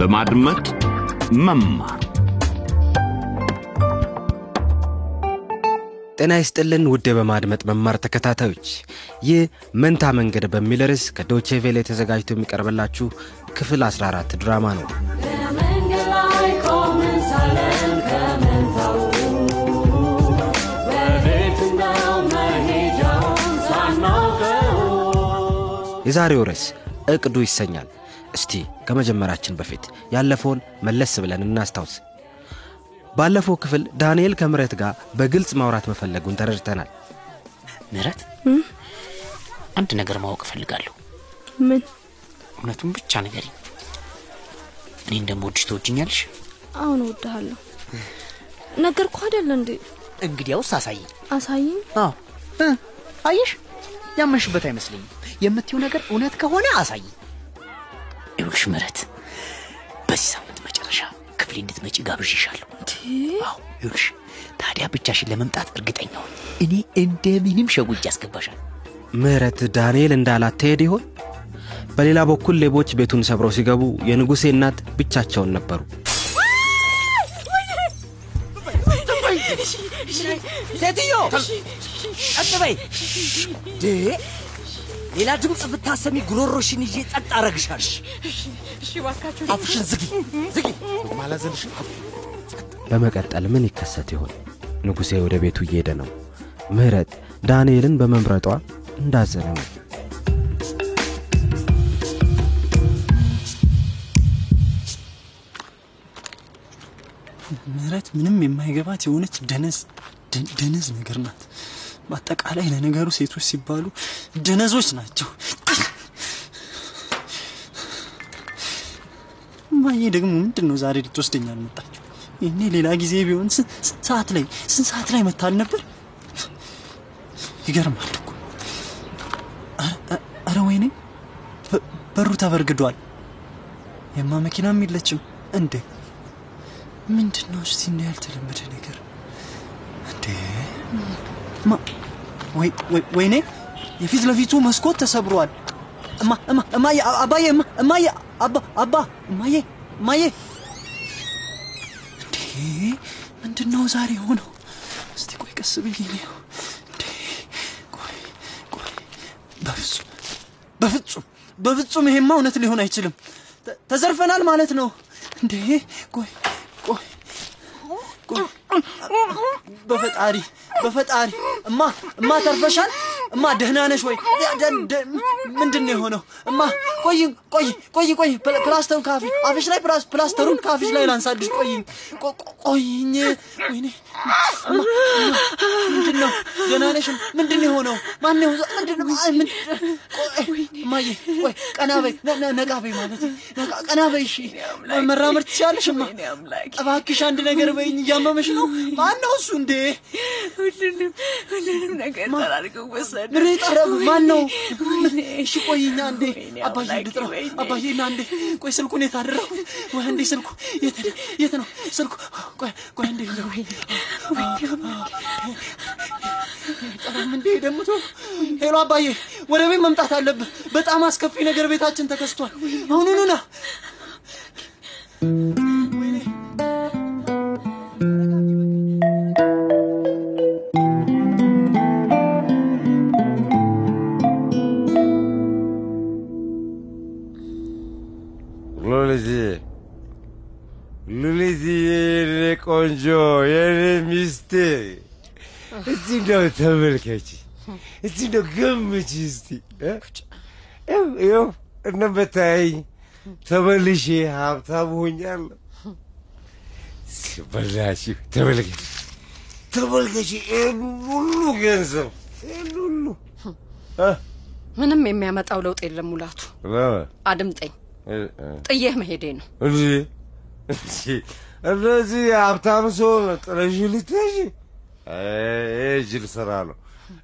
በማድመጥ መማር። ጤና ይስጥልን ውድ በማድመጥ መማር ተከታታዮች ይህ መንታ መንገድ በሚል ርዕስ ከዶቼ ቬለ ተዘጋጅቶ የሚቀርብላችሁ ክፍል 14 ድራማ ነው። የዛሬው ርዕስ እቅዱ ይሰኛል እስቲ ከመጀመራችን በፊት ያለፈውን መለስ ብለን እናስታውስ። ባለፈው ክፍል ዳንኤል ከምረት ጋር በግልጽ ማውራት መፈለጉን ተረድተናል። ምህረት አንድ ነገር ማወቅ እፈልጋለሁ። ምን? እውነቱን ብቻ ነገሪ እኔ እንደምወድሽ ትወጅኛለሽ አሁን እወድሃለሁ። ነገርኩ አይደለ እንዴ? እንግዲያውስ አሳይኝ አሳይኝ አዎ። እ፣ አየሽ? ያመንሽበት አይመስለኝም። የምትይው ነገር እውነት ከሆነ አሳይኝ ይኸውልሽ ምህረት በዚህ ሳምንት መጨረሻ ክፍሌ እንድትመጪ ጋብዤሻለሁ አዎ ይኸውልሽ ታዲያ ብቻሽን ለመምጣት እርግጠኛ ሁኝ እኔ እንደምንም ሸጉጅ ያስገባሻል ምህረት ዳንኤል እንዳላት ትሄድ ይሆን በሌላ በኩል ሌቦች ቤቱን ሰብረው ሲገቡ የንጉሴ እናት ብቻቸውን ነበሩ ሴትዮ በይ ዴ ሌላ ድምፅ ብታሰሚ ጉሮሮሽን ይዤ ጸጥ አረግሻል አፍሽን ዝጊ ዝጊ። ማላዘንሽ? በመቀጠል ምን ይከሰት ይሆን? ንጉሴ ወደ ቤቱ እየሄደ ነው። ምህረት ዳንኤልን በመምረጧ እንዳዘነ ነው። ምህረት ምንም የማይገባት የሆነች ደነዝ። ደ- ደነዝ ነገር ናት። በአጠቃላይ ለነገሩ ሴቶች ሲባሉ ደነዞች ናቸው። ማዬ ደግሞ ምንድን ነው ዛሬ ልትወስደኝ አልመጣችሁ ይህኔ ሌላ ጊዜ ቢሆን ሰዓት ላይ ስንት ሰዓት ላይ መታል ነበር? ይገርማል እኮ። ኧረ ወይኔ! በሩ ተበርግዷል። የማ መኪናም የለችም። እንዴ! ምንድን ነው እስቲ እንደ ያልተለመደ ነገር ወይኔ! የፊት ለፊቱ መስኮት ተሰብሯል። እማ እማ እማዬ አባዬ እማ እማዬ አባ አባ እማዬ እማዬ! እንዴ! ምንድን ዛሬ ሆነው እስቲ ቆይ ቀስ ብዬ ነው ቆይ ቆይ! በፍጹም በፍጹም በፍጹም ይሄማ እውነት ሊሆን አይችልም። ተዘርፈናል ማለት ነው። እንዴ! ቆይ በፈጣሪ በፈጣሪ እማ እማ ተርፈሻል እማ ደህና ነሽ ወይ? ምንድን ነው የሆነው? እማ ቆይ ቆይ ቆይ ቆይ ፕላ- ፕላስተሩን ካፍ አፍሽ ላይ ፕላስ- ፕላስተሩን ካፍሽ ላይ ላንሳልሽ። ቆይ ቆ- ቆ- ቆይኝ ወይኔ ምንድን ነው ደህና ነሽ? ምንድን ነው የሆነው ማን ነው ምንድን ነው እማዬ ቆይ ቀና በይ ነቃ በይ ማለት ቀና በይ እሺ። መራመድ ትችያለሽ? እማ እባክሽ አንድ ነገር በይኝ። እያመመሽ ነው? ማን ነው እሱ እንዴ ሁሉንም ሁሉንም ነገር ጠራርገው ወሰዱ። ምን ጠረጉ ማን ነው እሺ ቆይኛ አንዴ ወይኔ አባዬ ወይኔ። አባዬ ና አንዴ ቆይ ስልኩን የት አደረው? ወይ አንዴ ስልኩ የት ነው የት ነው? ስልኩ ቆይ ቆይ አንዴ ጠራም እንዴ ደምቶ? ሄሎ አባዬ ወደ ቤት መምጣት አለብህ። በጣም አስከፊ ነገር ቤታችን ተከስቷል። አሁኑኑ ና ሚስት እስቲ እንደው ተመልከች እስቲ እንደው ገምች እስቲ እ? ይኸው እንደምታየኝ ተመልሼ ሀብታም ሆኛለሁ በላችሁ ተመልከች ተመልከች ይህን ሁሉ ገንዘብ ይህን ሁሉ? ምንም የሚያመጣው ለውጥ የለም ሙላቱ? አድምጠኝ ጥዬህ መሄዴ ነው እንጂ እንደዚህ ሀብታም ሰው ጥለሽ ልትሄጂ ጅል ስራ ነው።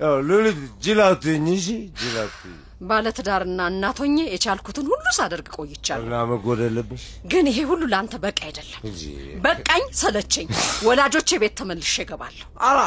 ያው ሉሊት ጅል አትሁኝ እሺ፣ ጅል አትሁኝ ባለትዳርና እናቶኜ የቻልኩትን ሁሉ ሳደርግ ቆይቻለሁ። እና መጎደልብሽ ግን ይሄ ሁሉ ለአንተ በቂ አይደለም። እንጂ በቃኝ ሰለቸኝ። ወላጆቼ ቤት ተመልሼ እገባለሁ። አረ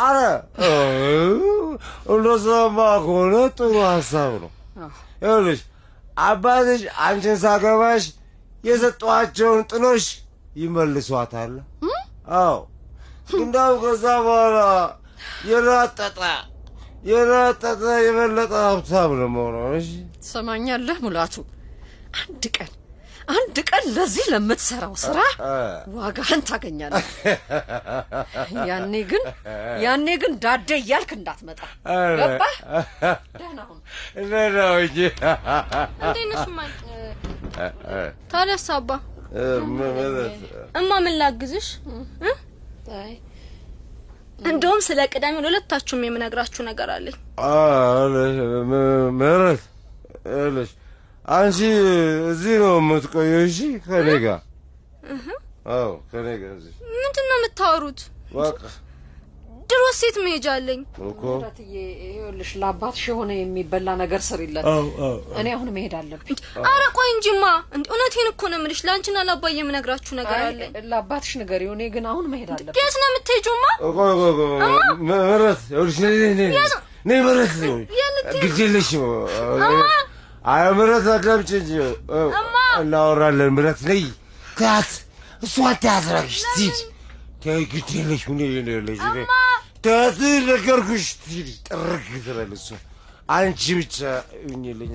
አረ! እንደዛማ ከሆነ ጥሩ ሀሳብ ነው። ይኸውልሽ አባትሽ አንቺን ሳገባሽ የሰጠኋቸውን ጥሎሽ ይመልሷታል። አዎ እንዳው ከዛ በኋላ የናጠጠ የናጠጠ የበለጠ ሀብታም ነው የምሆነው። እሺ ትሰማኛለህ ሙላቱ? አንድ ቀን አንድ ቀን ለዚህ ለምትሰራው ስራ ዋጋህን ታገኛለህ። ያኔ ግን ያኔ ግን ዳዴ እያልክ እንዳትመጣ ገባህ? ደህና ሁን። ደህና እንዴት ነሽ እማዬ? ታዲያስ አባ እማ ምን ላግዝሽ እንደውም ስለ ቅዳሜ ለሁለታችሁም የምነግራችሁ ነገር አለኝ። ምህረት ይኸውልሽ አንቺ እዚህ ነው የምትቆየው። እሺ ከኔ ጋር አዎ፣ ከኔ ጋር እዚህ ምንድን ነው የምታወሩት? በቃ ድሮ ሴት መሄጃ አለኝ። እኮ ይኸውልሽ ለአባትሽ የሆነ የሚበላ ነገር ስሪለት። እኔ አሁን መሄድ አለብኝ። አረ ቆይ እንጂማ፣ እንዴ እውነቴን እኮ ነው የምልሽ። ለአንቺና ለአባዬ የምነግራችሁ ነገር አለኝ። ለአባትሽ ንገሪው። እኔ ግን አሁን መሄድ አለብኝ። የት ነው የምትሄጂውማ? ቆይ ቆይ ቆይ ምህረት ይኸውልሽ ነይ ምህረት ግድ የለሽም አይ ምህረት አዳምጪ እንጂ። እናወራለን። ምህረት ነይ ተያት። እሷ ተያት እባክሽ ግድ የለሽም ነይ ነይ ነይ ነይ ተያት ነገርኩሽ ትሂድ ጥርግ ትበል እሷ አንቺ ብቻ ሁኚልኝ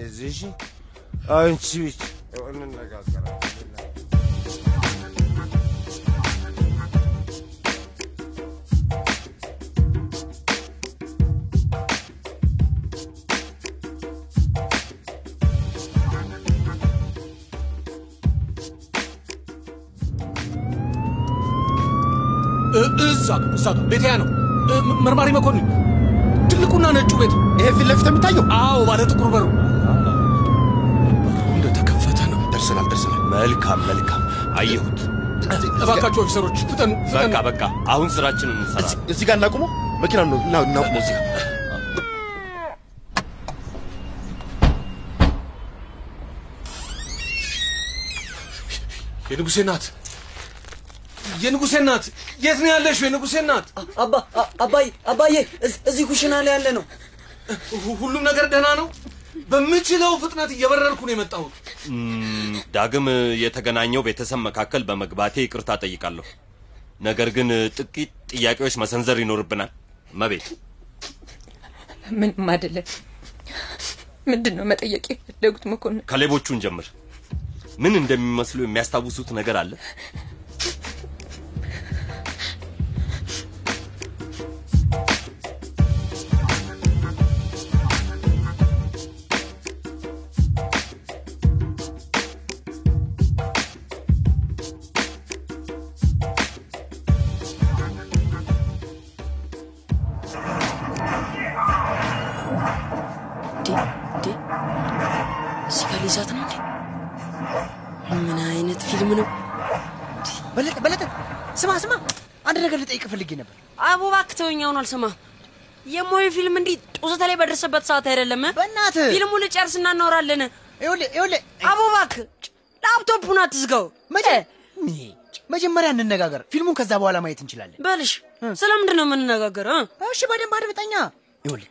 መርማሪ መኮንን ትልቁና ነጩ ቤት ይሄ ፊት ለፊት የሚታየው? አዎ ባለ ጥቁር በሩ። እንደተከፈተ ነው። ደርሰናል ደርሰናል። መልካም መልካም። አየሁት። እባካችሁ ኦፊሰሮች ፍጠኑ ፍጠኑ በቃ በቃ። አሁን ስራችንን እንሰራ። እዚህ ጋር እናቁመው። መኪና ነው። እና እናቁመው እዚህ ጋር። የንጉሴ ናት የንጉሴ ናት የት ነው ያለሽው የንጉሴ ናት አባ አባይ አባዬ እዚህ ኩሽና ላይ ያለ ነው ሁሉም ነገር ደህና ነው በምችለው ፍጥነት እየበረርኩ ነው የመጣሁት ዳግም የተገናኘው ቤተሰብ መካከል በመግባቴ ይቅርታ ጠይቃለሁ። ነገር ግን ጥቂት ጥያቄዎች መሰንዘር ይኖርብናል። መቤት ምንም አይደለም። ምንድን ነው መጠየቅ የፈለጉት መኮንን? ከሌቦቹን ጀምር። ምን እንደሚመስሉ የሚያስታውሱት ነገር አለ? ሊይዛት ነው እንዴ? ምን አይነት ፊልም ነው? በለጠ በለጠ፣ ስማ ስማ፣ አንድ ነገር ልጠይቅ ፈልጌ ነበር። አቦ እባክህ ተወኝ፣ አሁን አልሰማ የሞይ ፊልም እንዲህ ጡዘተ ላይ በደረሰበት ሰዓት አይደለም። በእናትህ ፊልሙ ልጨርስና እናወራለን። ይኸውልህ ይኸውልህ፣ አቦ እባክህ ላፕቶፑን አትዝጋው። መጀመሪያ እንነጋገር። ፊልሙን ከዛ በኋላ ማየት እንችላለን። በልሽ ስለምንድን ነው የምንነጋገረው? እሺ በደንብ አድምጠኛ። ይኸውልህ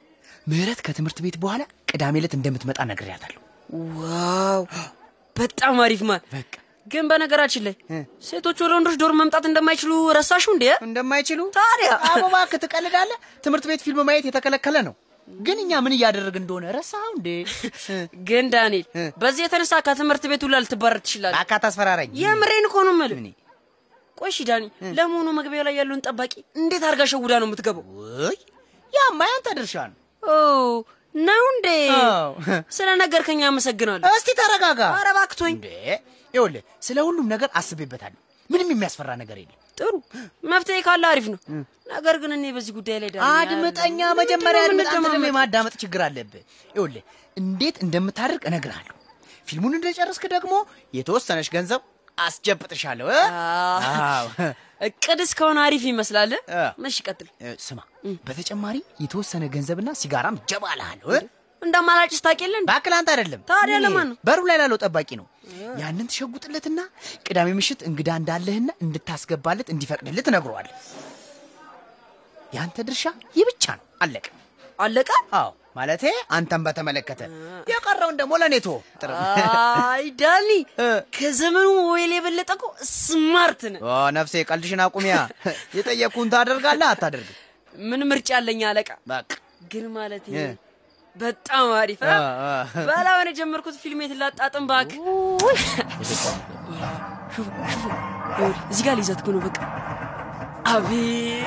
ምህረት ከትምህርት ቤት በኋላ ቅዳሜ ዕለት እንደምትመጣ ነግሬያታለሁ። wow በጣም አሪፍ ማን ግን በነገራችን ላይ ሴቶች ወደ ወንዶች dorm መምጣት እንደማይችሉ ረሳሹ እንዴ? እንደማይችሉ ታዲያ አቦ እባክህ ትቀልዳለህ። ትምህርት ቤት ፊልም ማየት የተከለከለ ነው። ግን እኛ ምን እያደረግን እንደሆነ ረሳኸው እንዴ? ግን ዳንኤል በዚህ የተነሳ ከትምህርት ቤት ሁላ ልትባረር ትችላለህ። በቃ አታስፈራራኝ። የምሬን እኮ ነው የምልህ። ዳኒ፣ ለመሆኑ መግቢያ ላይ ያለውን ጠባቂ እንዴት አድርጋ ሸውዳ ነው የምትገባው? ውይ ያማ ያንተ ድርሻ ነው። ነው እንዴ? ስለ ነገርከኝ አመሰግናለሁ። እስቲ ተረጋጋ። ኧረ ይኸውልህ ስለ ሁሉም ነገር አስቤበታለሁ። ምንም የሚያስፈራ ነገር የለም። ጥሩ መፍትሄ ካለ አሪፍ ነው። ነገር ግን እኔ በዚህ ጉዳይ ላይ አድምጠኛ፣ መጀመሪያ ደግሞ የማዳመጥ ችግር አለብህ። ይኸውልህ እንዴት እንደምታደርግ እነግርሃለሁ። ፊልሙን እንደጨረስክ ደግሞ የተወሰነች ገንዘብ አስጨብጥሻለሁ። እቅድ እስከሆነ አሪፍ ይመስላል። እሺ ቀጥል። ስማ፣ በተጨማሪ የተወሰነ ገንዘብና ሲጋራም ጀባ እልሃለሁ።? እንደ አማራጭ? እባክህ አይደለም። ታዲያ ለማን ነው? በሩ ላይ ላለው ጠባቂ ነው። ያንን ትሸጉጥለትና ቅዳሜ ምሽት እንግዳ እንዳለህና እንድታስገባለት እንዲፈቅድልህ ትነግረዋለህ። ያንተ ድርሻ ይህ ብቻ ነው። አለቀ። አለቀ? አዎ ማለቴ አንተን በተመለከተ የቀረውን ደግሞ ለእኔ ተው አይ ዳኒ፣ ከዘመኑ ሞባይል የበለጠ እኮ smart ነህ። ነፍሴ ቀልድሽን አቁሚያ። የጠየቅኩህን ታደርጋለህ አታደርግም? ምን ምርጫ አለኝ አለቃ? በቃ ግን ማለት በጣም አሪፍ? ባላውን የጀመርኩት ፊልሜን ላጣጥም እባክህ። ሹፉ ሹፉ፣ ይኸውልህ እዚህ ጋር እኮ ነው። በቃ አቤት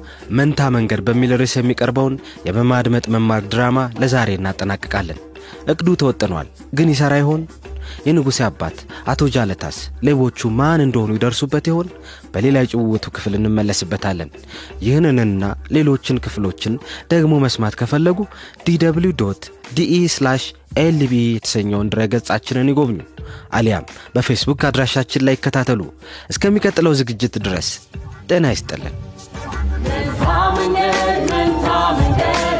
መንታ መንገድ በሚል ርዕስ የሚቀርበውን የበማድመጥ መማር ድራማ ለዛሬ እናጠናቅቃለን። እቅዱ ተወጥኗል፣ ግን ይሠራ ይሆን? የንጉሴ አባት አቶ ጃለታስ ሌቦቹ ማን እንደሆኑ ይደርሱበት ይሆን? በሌላ የጭውውቱ ክፍል እንመለስበታለን። ይህንንና ሌሎችን ክፍሎችን ደግሞ መስማት ከፈለጉ dw dot de slash lb የተሰኘውን ድረገጻችንን ይጎብኙ፣ አሊያም በፌስቡክ አድራሻችን ላይ ይከታተሉ። እስከሚቀጥለው ዝግጅት ድረስ ጤና ይስጥልን። and egg and Tom and.